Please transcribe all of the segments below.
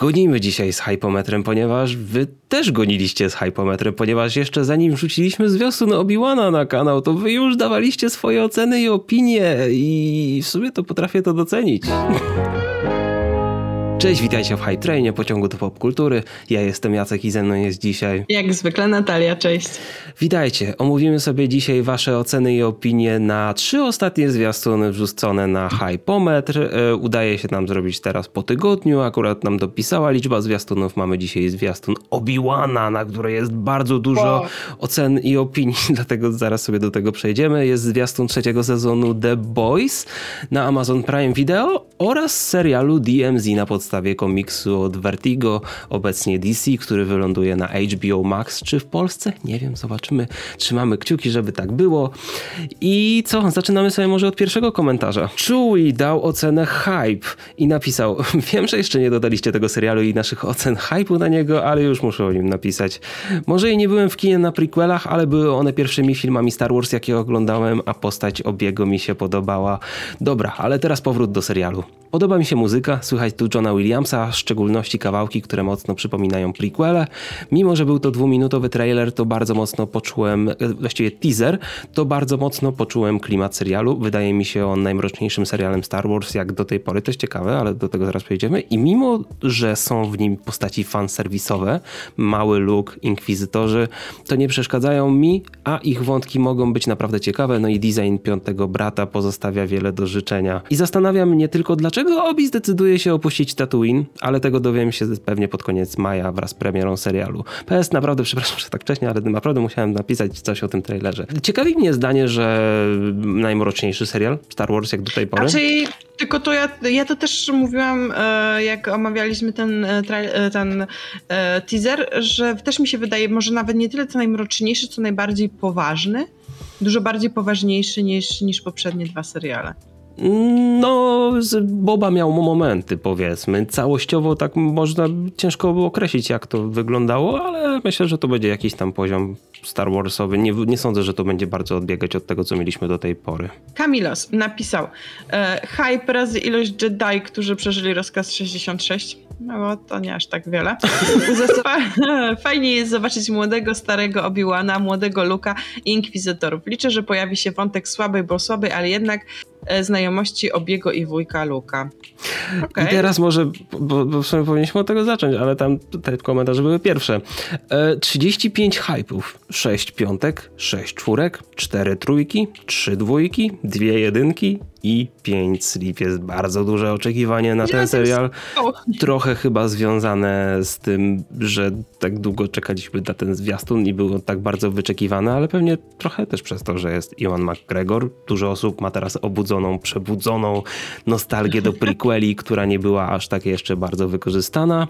gonimy dzisiaj z hypometrem, ponieważ wy też goniliście z hypometrem, ponieważ jeszcze zanim rzuciliśmy zwiastun Obi-Wana na kanał, to wy już dawaliście swoje oceny i opinie i w sumie to potrafię to docenić. Cześć, witajcie w Hype Trainie, pociągu do popkultury. Ja jestem Jacek i ze mną jest dzisiaj... Jak zwykle Natalia, cześć. Witajcie. Omówimy sobie dzisiaj wasze oceny i opinie na trzy ostatnie zwiastuny wrzucone na Hypometr. E, udaje się nam zrobić teraz po tygodniu. Akurat nam dopisała liczba zwiastunów. Mamy dzisiaj zwiastun Obi-Wana, na której jest bardzo dużo wow. ocen i opinii, dlatego zaraz sobie do tego przejdziemy. Jest zwiastun trzeciego sezonu The Boys na Amazon Prime Video oraz serialu DMZ na podstawie podstawie komiksu od Vertigo, obecnie DC, który wyląduje na HBO Max. Czy w Polsce? Nie wiem, zobaczymy. Trzymamy kciuki, żeby tak było. I co? Zaczynamy sobie może od pierwszego komentarza. Chewie dał ocenę hype i napisał: Wiem, że jeszcze nie dodaliście tego serialu i naszych ocen hype'u na niego, ale już muszę o nim napisać. Może i nie byłem w kinie na prequelach, ale były one pierwszymi filmami Star Wars, jakie oglądałem, a postać Obiego mi się podobała. Dobra, ale teraz powrót do serialu. Podoba mi się muzyka, słychać tu Johna w szczególności kawałki, które mocno przypominają prequele. Mimo, że był to dwuminutowy trailer, to bardzo mocno poczułem, e, właściwie teaser, to bardzo mocno poczułem klimat serialu. Wydaje mi się on najmroczniejszym serialem Star Wars, jak do tej pory. To jest ciekawe, ale do tego zaraz przejdziemy. I mimo, że są w nim postaci fanserwisowe, mały Luke, inkwizytorzy, to nie przeszkadzają mi, a ich wątki mogą być naprawdę ciekawe. No i design piątego brata pozostawia wiele do życzenia. I zastanawia mnie tylko, dlaczego Obi zdecyduje się opuścić Tatooine, ale tego dowiem się pewnie pod koniec maja wraz z premierą serialu. PS, naprawdę, przepraszam, że tak wcześnie, ale naprawdę musiałem napisać coś o tym trailerze. Ciekawi mnie zdanie, że najmroczniejszy serial Star Wars jak do tej pory. Znaczy, tylko to ja, ja to też mówiłam, e, jak omawialiśmy ten, e, e, ten teaser, że też mi się wydaje, może nawet nie tyle co najmroczniejszy, co najbardziej poważny. Dużo bardziej poważniejszy niż, niż poprzednie dwa seriale. No, Boba miał momenty, powiedzmy. Całościowo tak można ciężko było określić, jak to wyglądało, ale myślę, że to będzie jakiś tam poziom Star Warsowy. Nie, nie sądzę, że to będzie bardzo odbiegać od tego, co mieliśmy do tej pory. Kamilos napisał e, hype razy ilość Jedi, którzy przeżyli rozkaz 66. No bo to nie aż tak wiele. Fajnie jest zobaczyć młodego, starego Obi-Wana, młodego Luka i Inkwizytorów. Liczę, że pojawi się wątek słabej, bo słabej, ale jednak znajomości Obiego i wujka Luka. Okay. I teraz może, bo, bo w sumie powinniśmy od tego zacząć, ale tam te komentarze były pierwsze. E, 35 hypów, 6 piątek, 6 czwórek, 4 trójki, 3 dwójki, 2 jedynki i 5 slip. Jest bardzo duże oczekiwanie na ten serial. Trochę chyba związane z tym, że tak długo czekaliśmy na ten zwiastun i był on tak bardzo wyczekiwany, ale pewnie trochę też przez to, że jest Iwan McGregor. Dużo osób ma teraz przebudzoną nostalgię do prequeli, która nie była aż tak jeszcze bardzo wykorzystana.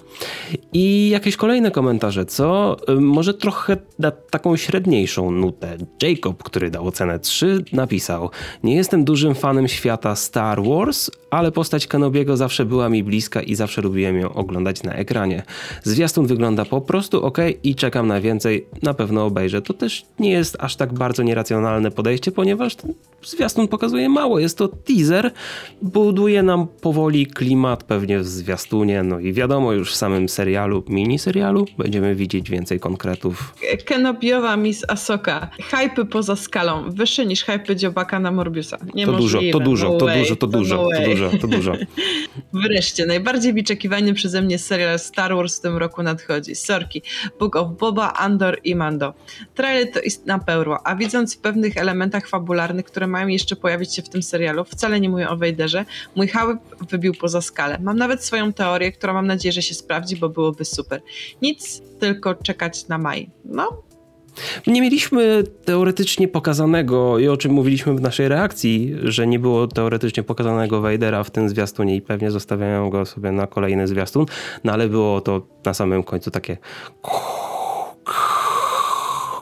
I jakieś kolejne komentarze, co może trochę na taką średniejszą nutę. Jacob, który dał ocenę 3, napisał: Nie jestem dużym fanem świata Star Wars, ale postać Kenobiego zawsze była mi bliska i zawsze lubiłem ją oglądać na ekranie. Zwiastun wygląda po prostu ok i czekam na więcej, na pewno obejrzę. To też nie jest aż tak bardzo nieracjonalne podejście, ponieważ zwiastun pokazuje mało. Jest to teaser, buduje nam powoli klimat pewnie w zwiastunie, no i wiadomo już w samym serialu, miniserialu będziemy widzieć więcej konkretów. Kenobiowa Miss Asoka. Hypy poza skalą, wyższe niż hypy Dziobaka na Morbiusa. To dużo, to dużo, to dużo, to dużo, to dużo, to dużo. Wreszcie, najbardziej wyczekiwany przeze mnie serial Star Wars w tym roku nadchodzi. Sorki, Book of Boba, Andor i Mando. Trailer to istna perła, a widząc w pewnych elementach fabularnych, które mają jeszcze pojawić się w tym serialu, wcale nie mówię o Wejderze, mój hype wybił poza skalę. Mam nawet swoją teorię, która mam nadzieję, że się sprawdzi, bo byłoby super. Nic, tylko czekać na maj. No, nie mieliśmy teoretycznie pokazanego, i o czym mówiliśmy w naszej reakcji, że nie było teoretycznie pokazanego Vadera w tym zwiastunie i pewnie zostawiają go sobie na kolejny zwiastun, no ale było to na samym końcu takie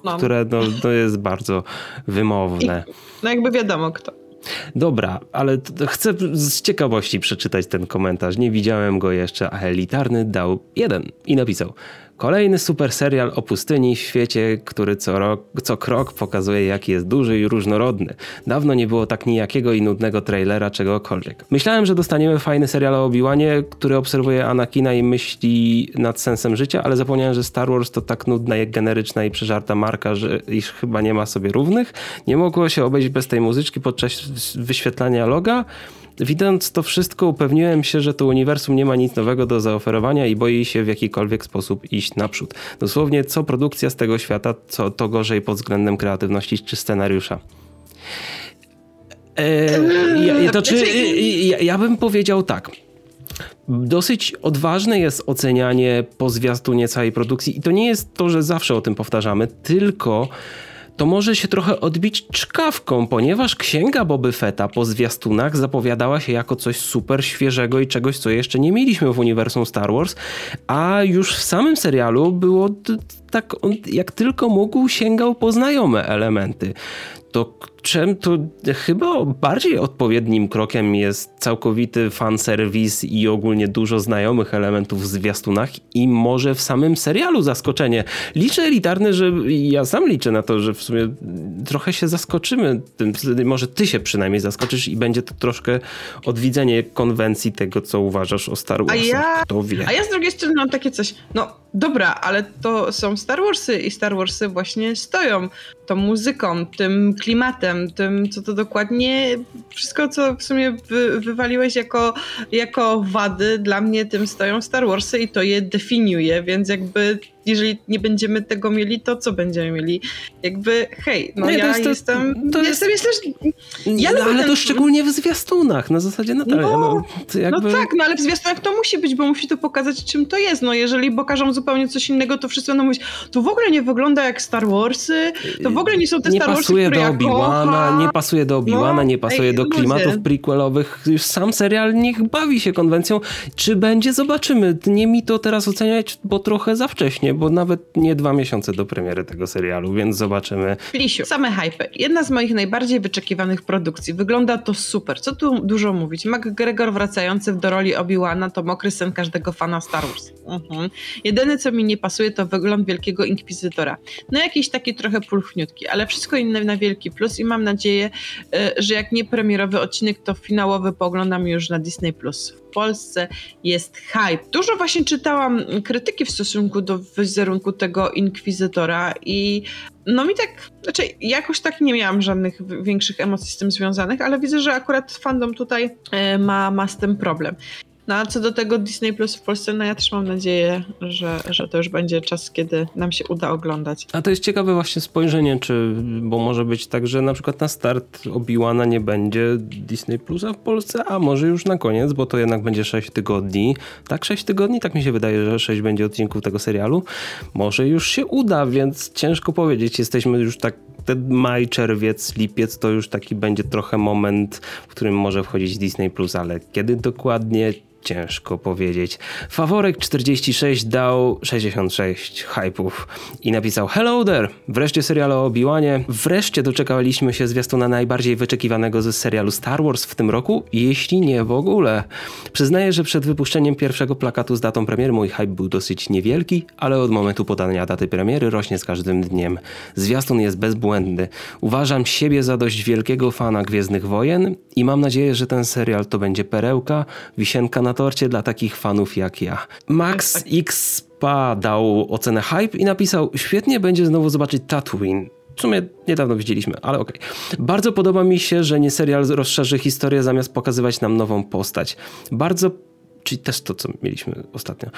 no. które no, to jest bardzo wymowne. I, no jakby wiadomo kto. Dobra, ale chcę z ciekawości przeczytać ten komentarz. Nie widziałem go jeszcze, a elitarny dał jeden i napisał. Kolejny super serial o pustyni w świecie, który co, rok, co krok pokazuje, jaki jest duży i różnorodny. Dawno nie było tak nijakiego i nudnego trailera czegokolwiek. Myślałem, że dostaniemy fajny serial o Obi-Wanie, który obserwuje Anakina i myśli nad sensem życia, ale zapomniałem, że Star Wars to tak nudna, jak generyczna i przeżarta marka, że iż chyba nie ma sobie równych. Nie mogło się obejść bez tej muzyczki podczas wyświetlania loga. Widząc to wszystko, upewniłem się, że to uniwersum nie ma nic nowego do zaoferowania i boi się w jakikolwiek sposób iść naprzód. Dosłownie, co produkcja z tego świata, co to gorzej pod względem kreatywności czy scenariusza. Eee, ja, to czy, ja, ja bym powiedział tak. Dosyć odważne jest ocenianie po zwiastunie całej produkcji i to nie jest to, że zawsze o tym powtarzamy, tylko to może się trochę odbić czkawką, ponieważ księga Boby Fetta po zwiastunach zapowiadała się jako coś super świeżego i czegoś, co jeszcze nie mieliśmy w uniwersum Star Wars, a już w samym serialu było tak, jak tylko mógł sięgał po znajome elementy to czym to chyba bardziej odpowiednim krokiem jest całkowity fanserwis i ogólnie dużo znajomych elementów w zwiastunach i może w samym serialu zaskoczenie. Liczę elitarny, że ja sam liczę na to, że w sumie trochę się zaskoczymy tym, może ty się przynajmniej zaskoczysz i będzie to troszkę odwidzenie konwencji tego, co uważasz o Star Wars. A ja, Kto wie. A ja z drugiej strony mam takie coś, no dobra, ale to są Star Warsy i Star Warsy właśnie stoją tą muzyką, tym klimatem, tym, co to dokładnie, wszystko, co w sumie wy, wywaliłeś jako, jako wady, dla mnie tym stoją Star Warsy i to je definiuje, więc jakby jeżeli nie będziemy tego mieli, to co będziemy mieli? Jakby, hej, no nie, ja to jestem, to jestem, jest... jestem, ja no, ale to szczególnie w zwiastunach, na zasadzie Natalia. No, no, jakby... no tak, no ale w zwiastunach to musi być, bo musi to pokazać, czym to jest. No jeżeli pokażą zupełnie coś innego, to wszyscy będą mówić, to w ogóle nie wygląda jak Star Warsy, to w ogóle nie są te nie Star Warsy, pasuje do Obi-Wana, Nie pasuje do Obi-Wana, no, nie pasuje ej, do klimatów ludzie. prequelowych. Już sam serial niech bawi się konwencją. Czy będzie? Zobaczymy. Nie mi to teraz oceniać, bo trochę za wcześnie, bo nawet nie dwa miesiące do premiery tego serialu, więc zobaczymy. Lisiu, same hype. Jedna z moich najbardziej wyczekiwanych produkcji. Wygląda to super. Co tu dużo mówić? McGregor wracający do roli Obi-Wana to mokry sen każdego fana Star Wars. Mhm. Jedyne, co mi nie pasuje, to wygląd wielkiego inkwizytora. No jakiś taki trochę pulchniutki, ale wszystko inne na wielki plus i mam nadzieję, e, że jak nie premierowy odcinek, to finałowy pooglądam już na Disney Plus. W Polsce jest hype. Dużo właśnie czytałam krytyki w stosunku do wizerunku tego inkwizytora i no mi tak, znaczy jakoś tak nie miałam żadnych większych emocji z tym związanych, ale widzę, że akurat fandom tutaj e, ma, ma z tym problem. No a co do tego Disney Plus w Polsce, no ja też mam nadzieję, że, że to już będzie czas, kiedy nam się uda oglądać. A to jest ciekawe właśnie spojrzenie, czy, bo może być tak, że na przykład na start Obi-Wana nie będzie Disney Plusa w Polsce, a może już na koniec, bo to jednak będzie 6 tygodni. Tak, 6 tygodni? Tak mi się wydaje, że 6 będzie odcinków tego serialu. Może już się uda, więc ciężko powiedzieć. Jesteśmy już tak ten maj, czerwiec, lipiec to już taki będzie trochę moment, w którym może wchodzić Disney Plus, ale kiedy dokładnie ciężko powiedzieć. Faworek 46 dał 66 hypów i napisał Hello there! Wreszcie serial o Obi-Wanie. Wreszcie doczekaliśmy się zwiastuna najbardziej wyczekiwanego ze serialu Star Wars w tym roku, jeśli nie w ogóle. Przyznaję, że przed wypuszczeniem pierwszego plakatu z datą premiery mój hype był dosyć niewielki, ale od momentu podania daty premiery rośnie z każdym dniem. Zwiastun jest bezbłędny. Uważam siebie za dość wielkiego fana Gwiezdnych Wojen i mam nadzieję, że ten serial to będzie perełka, wisienka na torcie dla takich fanów jak ja. Max X dał ocenę hype i napisał: Świetnie będzie znowu zobaczyć Tatooine. W sumie niedawno widzieliśmy, ale okej. Okay. Bardzo podoba mi się, że nie serial rozszerzy historię zamiast pokazywać nam nową postać. Bardzo czyli też to, co mieliśmy ostatnio.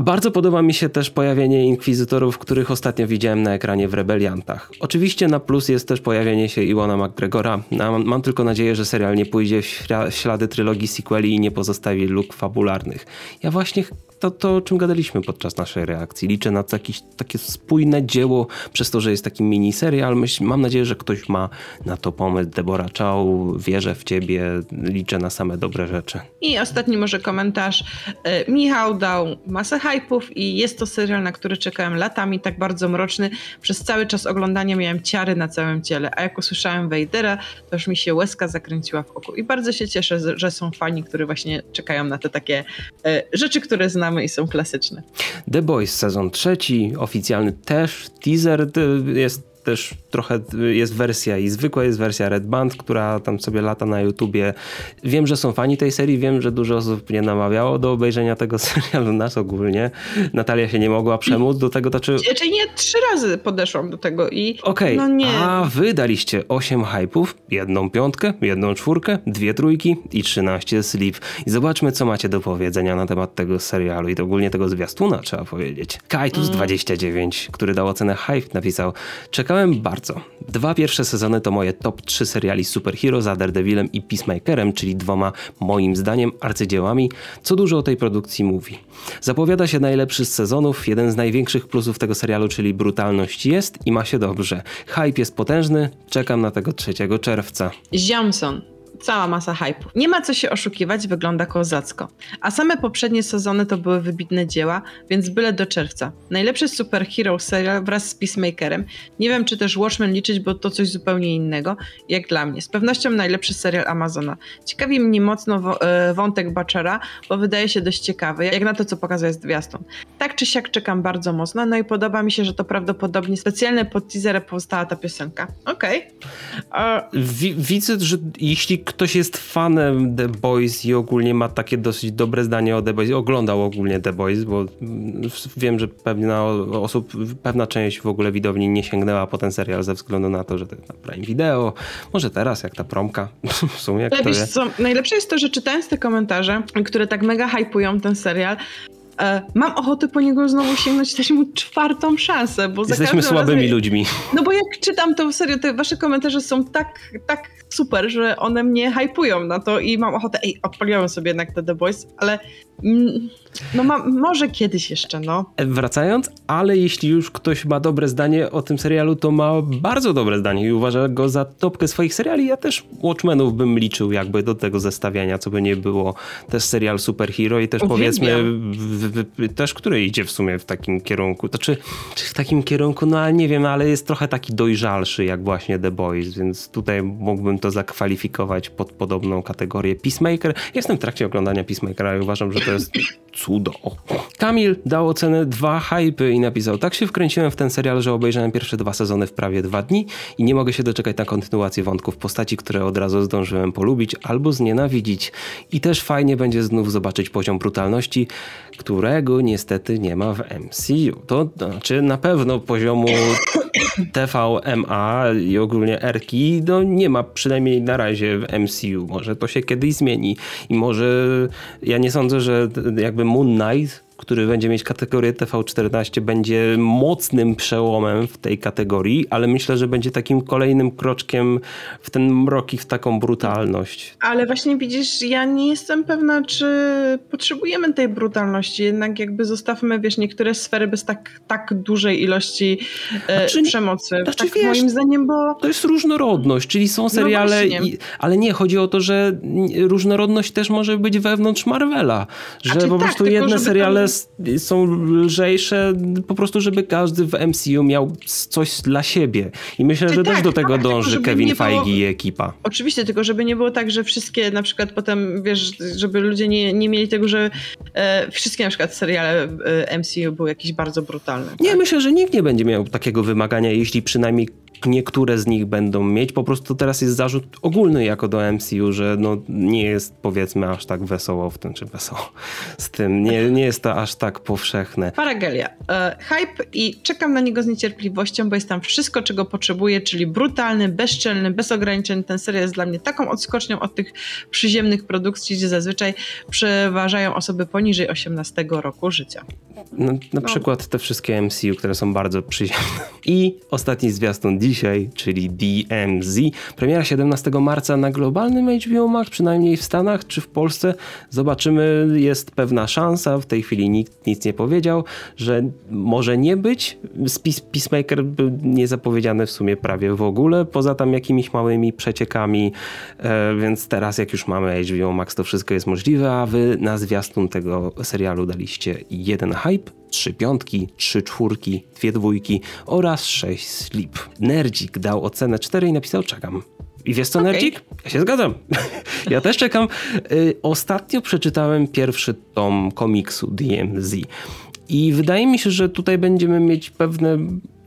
Bardzo podoba mi się też pojawienie inkwizytorów, których ostatnio widziałem na ekranie w Rebeliantach. Oczywiście na plus jest też pojawienie się Iwana McGregora. Mam, mam tylko nadzieję, że serial nie pójdzie w ślady trylogii sequeli i nie pozostawi luk fabularnych. Ja właśnie to, to, o czym gadaliśmy podczas naszej reakcji. Liczę na jakieś takie spójne dzieło, przez to, że jest taki miniserial. Myśl, mam nadzieję, że ktoś ma na to pomysł. Debora Chow, wierzę w ciebie, liczę na same dobre rzeczy. I ostatni może komentarz. E, Michał dał masę hypów i jest to serial, na który czekałem latami, tak bardzo mroczny. Przez cały czas oglądania miałem ciary na całym ciele, a jak usłyszałem Wejdera, to już mi się łezka zakręciła w oku. I bardzo się cieszę, że są fani, którzy właśnie czekają na te takie e, rzeczy, które znam znamy i są klasyczne. The Boys sezon trzeci, oficjalny też, teaser jest też trochę jest wersja i zwykła jest wersja Red Band, która tam sobie lata na YouTubie. Wiem, że są fani tej serii, wiem, że dużo osób mnie namawiało do obejrzenia tego serialu, nas ogólnie. Natalia się nie mogła przemóc do tego, to czy... Znaczy nie, trzy razy podeszłam do tego i Okej, okay. no nie. a wy daliście 8 hypów, jedną piątkę, jedną czwórkę, dwie trójki i 13 sleep. I zobaczmy, co macie do powiedzenia na temat tego serialu i ogólnie tego zwiastuna, trzeba powiedzieć. Kaitus29, mm. który dał ocenę hype, napisał Czekałem bardzo. Dwa pierwsze sezony to moje top 3 seriali superhero za Daredevilem i Peacemakerem, czyli dwoma moim zdaniem arcydziełami, co dużo o tej produkcji mówi. Zapowiada się najlepszy z sezonów, jeden z największych plusów tego serialu, czyli brutalność jest i ma się dobrze. Hype jest potężny, czekam na tego 3 czerwca. Ziamson cała masa hypu. Nie ma co się oszukiwać, wygląda kozacko. A same poprzednie sezony to były wybitne dzieła, więc byle do czerwca. Najlepszy superhero serial wraz z Peacemakerem. Nie wiem, czy też Watchmen liczyć, bo to coś zupełnie innego, jak dla mnie. Z pewnością najlepszy serial Amazona. Ciekawi mnie mocno e, wątek Butchera, bo wydaje się dość ciekawy, jak na to, co pokazuje zwiastun. Tak czy siak czekam bardzo mocno, no i podoba mi się, że to prawdopodobnie specjalnie pod teaserem powstała ta piosenka. Okej. Okay. Widzę, że jeśli ktoś jest fanem The Boys i ogólnie ma takie dosyć dobre zdanie o The Boys, oglądał ogólnie The Boys, bo wiem, że pewna osób, pewna część w ogóle widowni nie sięgnęła po ten serial ze względu na to, że to jest na Prime Video, może teraz jak ta promka, w sumie jak to Co, najlepsze jest to, że czytając te komentarze, które tak mega hypują ten serial, mam ochotę po niego znowu sięgnąć, dać mu czwartą szansę, bo Jesteśmy słabymi razem, ludźmi. No bo jak czytam to serię, te wasze komentarze są tak, tak super, że one mnie hypują na to i mam ochotę, ej, odpaliłem sobie jednak te The Boys, ale mm, no ma, może kiedyś jeszcze, no. Wracając, ale jeśli już ktoś ma dobre zdanie o tym serialu, to ma bardzo dobre zdanie i uważa go za topkę swoich seriali. Ja też Watchmenów bym liczył jakby do tego zestawiania, co by nie było. Też serial superhero i też Uwielbiam. powiedzmy też, który idzie w sumie w takim kierunku. To czy, czy w takim kierunku, no ale nie wiem, ale jest trochę taki dojrzalszy jak właśnie The Boys, więc tutaj mógłbym to zakwalifikować pod podobną kategorię Peacemaker. Jestem w trakcie oglądania Peacemakera i uważam, że to jest cudo. Kamil dał ocenę dwa hypy i napisał, tak się wkręciłem w ten serial, że obejrzałem pierwsze dwa sezony w prawie dwa dni i nie mogę się doczekać na kontynuację wątków postaci, które od razu zdążyłem polubić albo znienawidzić. I też fajnie będzie znów zobaczyć poziom brutalności, którego niestety nie ma w MCU. To znaczy na pewno poziomu TVMA i ogólnie Erki no nie ma przynajmniej na razie w MCU. Może to się kiedyś zmieni i może ja nie sądzę, że jakby Moon Knight który będzie mieć kategorię TV14, będzie mocnym przełomem w tej kategorii, ale myślę, że będzie takim kolejnym kroczkiem w ten mrok i w taką brutalność. Ale właśnie widzisz, ja nie jestem pewna, czy potrzebujemy tej brutalności. Jednak jakby zostawmy, wiesz, niektóre sfery bez tak, tak dużej ilości e, znaczy, przemocy. Znaczy, tak wiesz, moim zdaniem, bo... To jest różnorodność, czyli są no seriale, no i, ale nie, chodzi o to, że różnorodność też może być wewnątrz Marvela. Że po tak, prostu jedne seriale są lżejsze po prostu, żeby każdy w MCU miał coś dla siebie. I myślę, że tak, też do tego tak, dąży tylko, Kevin Feige i ekipa. Oczywiście, tylko żeby nie było tak, że wszystkie na przykład potem, wiesz, żeby ludzie nie, nie mieli tego, że e, wszystkie na przykład seriale e, MCU były jakieś bardzo brutalne. Nie, tak? myślę, że nikt nie będzie miał takiego wymagania, jeśli przynajmniej niektóre z nich będą mieć. Po prostu teraz jest zarzut ogólny jako do MCU, że no nie jest powiedzmy aż tak wesoło w tym, czy wesoło z tym. Nie, nie jest to aż tak powszechne. Paragelia. E, hype i czekam na niego z niecierpliwością, bo jest tam wszystko, czego potrzebuję, czyli brutalny, bezczelny, bez ograniczeń. Ten serial jest dla mnie taką odskocznią od tych przyziemnych produkcji, gdzie zazwyczaj przeważają osoby poniżej 18 roku życia. No, na no. przykład te wszystkie MCU, które są bardzo przyziemne. I ostatni zwiastun dzisiaj, czyli DMZ. Premiera 17 marca na globalnym HBO Max, przynajmniej w Stanach czy w Polsce. Zobaczymy, jest pewna szansa, w tej chwili nikt nic nie powiedział, że może nie być. Peacemaker był niezapowiedziany w sumie prawie w ogóle, poza tam jakimiś małymi przeciekami, e, więc teraz jak już mamy HBO Max, to wszystko jest możliwe, a wy na zwiastun tego serialu daliście jeden hype, trzy piątki, trzy czwórki, dwie dwójki oraz sześć slip. Nerdzik dał ocenę 4 i napisał czekam. I wiesz co, Okej. Nerdzik? Ja się zgadzam. ja też czekam. Y, Ostatnio przeczytałem pierwszy tom komiksu DMZ. I wydaje mi się, że tutaj będziemy mieć pewne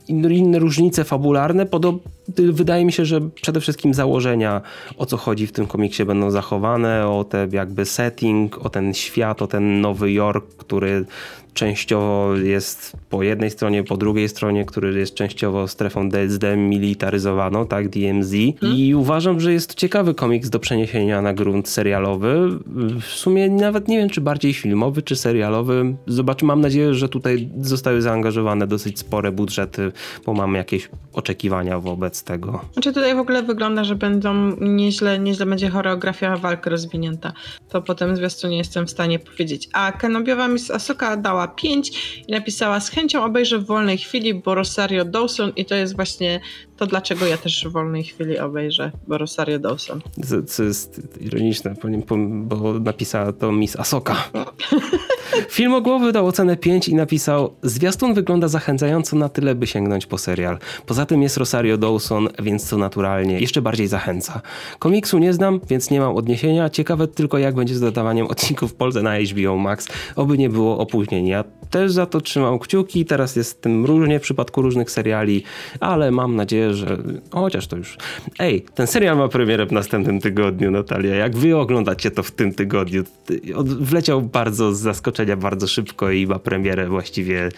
inne, różnice fabularne. Podob, wydaje mi się, że przede wszystkim założenia, o co chodzi w tym komiksie, będą zachowane, o te jakby setting, o ten świat, o ten Nowy Jork, który częściowo jest po jednej stronie, po drugiej stronie, który jest częściowo strefą zdemilitaryzowaną, tak, DMZ. I uważam, że jest to ciekawy komiks do przeniesienia na grunt serialowy. W sumie nawet nie wiem, czy bardziej filmowy, czy serialowy. Zobaczymy, mam nadzieję, że tutaj zostały zaangażowane dosyć spore budżety, bo mam jakieś oczekiwania wobec tego. Znaczy tutaj w ogóle wygląda, że będą nieźle, nieźle będzie choreografia walk rozwinięta. To potem zwiastu nie jestem w stanie powiedzieć. A Kenobiowa Miss Asuka dała 5 i napisała z chęcią obejrzę w wolnej chwili, bo Rosario Dawson i to jest właśnie to, dlaczego ja też w wolnej chwili obejrzę, Rosario Dawson. Co, co jest ironiczne, bo, napisała to Miss Asoka. Filmogłowy dał ocenę 5 i napisał Zwiastun wygląda zachęcająco na tyle, by sięgnąć po serial. Poza tym jest Rosario Dawson, więc to naturalnie jeszcze bardziej zachęca. Komiksu nie znam, więc nie mam odniesienia. Ciekawe tylko jak będzie z dodawaniem odcinków w Polsce na HBO Max. Oby nie było opóźnień. Ja też za to trzymam kciuki. Teraz jest z tym różnie w przypadku różnych seriali, ale mam nadzieję, że chociaż to już... Ej, ten serial ma premierę w następnym tygodniu, Natalia. Jak wy oglądacie to w tym tygodniu? Od- Wleciał bardzo z zaskoczenia, bardzo szybko i ma premierę właściwie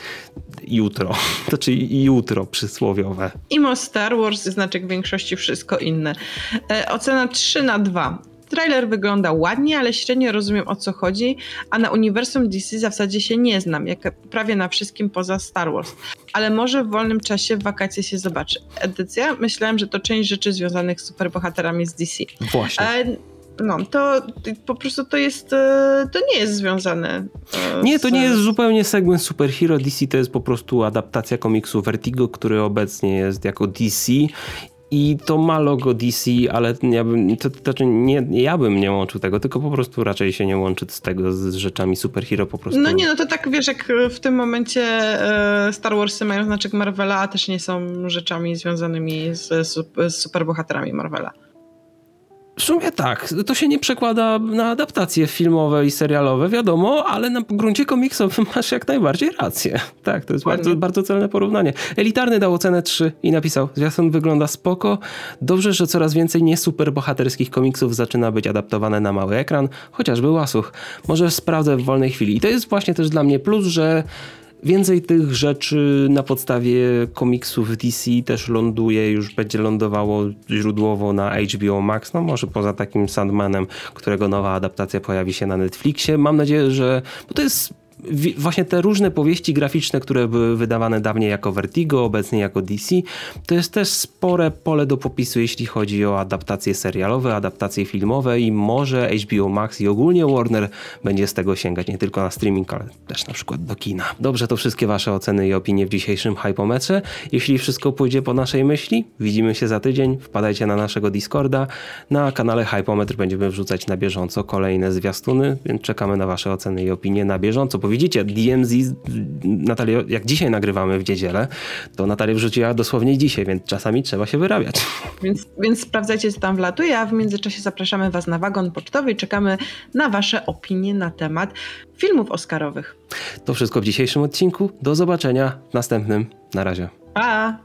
jutro. To czy jutro przysłowiowe. Imo Star Wars, znaczek większości, wszystko inne. E, ocena 3 na 2. Trailer wygląda ładnie, ale średnio rozumiem o co chodzi, a na uniwersum DC w zasadzie się nie znam, jak prawie na wszystkim poza Star Wars. Ale może w wolnym czasie w wakacje się zobaczy. Edycja? Myślałem, że to część rzeczy związanych z superbohaterami z DC. Właśnie. E, no, to po prostu to jest, e, to nie jest związane. e, Nie, to nie jest zupełnie segment superhero. DC to jest po prostu adaptacja komiksu Vertigo, który obecnie jest jako DC. I to ma logo DC, ale ja bym, to, to znaczy nie, ja bym nie łączył tego, tylko po prostu raczej się nie łączy z tego z rzeczami superhero po prostu. No nie, no to tak wiesz, jak w tym momencie e, Star Warsy mają znaczek Marvela, a też nie są rzeczami związanymi z, z superbohaterami Marvela. W sumie tak, to się nie przekłada na adaptacje filmowe i serialowe, wiadomo, ale na gruncie komiksowym masz jak najbardziej rację. Tak, to jest bardzo, bardzo celne porównanie. Elitarny dał ocenę 3 i napisał, zwiastun wygląda spoko, dobrze, że coraz więcej nie superbohaterskich komiksów zaczyna być adaptowane na mały ekran, chociażby Łasuch. Może sprawdzę w wolnej chwili. I to jest właśnie też dla mnie plus, że Więcej tych rzeczy na podstawie komiksów DC też ląduje, już będzie lądowało źródłowo na HBO Max, no może poza takim Sandmanem, którego nowa adaptacja pojawi się na Netflixie. Mam nadzieję, że bo to jest właśnie te różne powieści graficzne, które były wydawane dawniej jako Vertigo, obecnie jako DC, to jest też spore pole do popisu, jeśli chodzi o adaptacje serialowe, adaptacje filmowe i może HBO Max i ogólnie Warner będzie z tego sięgać nie tylko na streaming, ale też na przykład do kina. Dobrze, to wszystkie wasze oceny i opinie w dzisiejszym Hypometrze. Jeśli wszystko pójdzie po naszej myśli, widzimy się za tydzień, wpadajcie na naszego Discorda. Na kanale Hypometr będziemy wrzucać na bieżąco kolejne zwiastuny, więc czekamy na wasze oceny i opinie na bieżąco. Widzicie, DMZ, Natalia, jak dzisiaj nagrywamy w niedzielę, to Natalia wrzuciła dosłownie dzisiaj, więc czasami trzeba się wyrabiać. Więc, więc sprawdzajcie, co tam wlatuje, a w międzyczasie zapraszamy Was na wagon pocztowy i czekamy na Wasze opinie na temat filmów Oscarowych. To wszystko w dzisiejszym odcinku. Do zobaczenia w następnym. Na razie. Pa!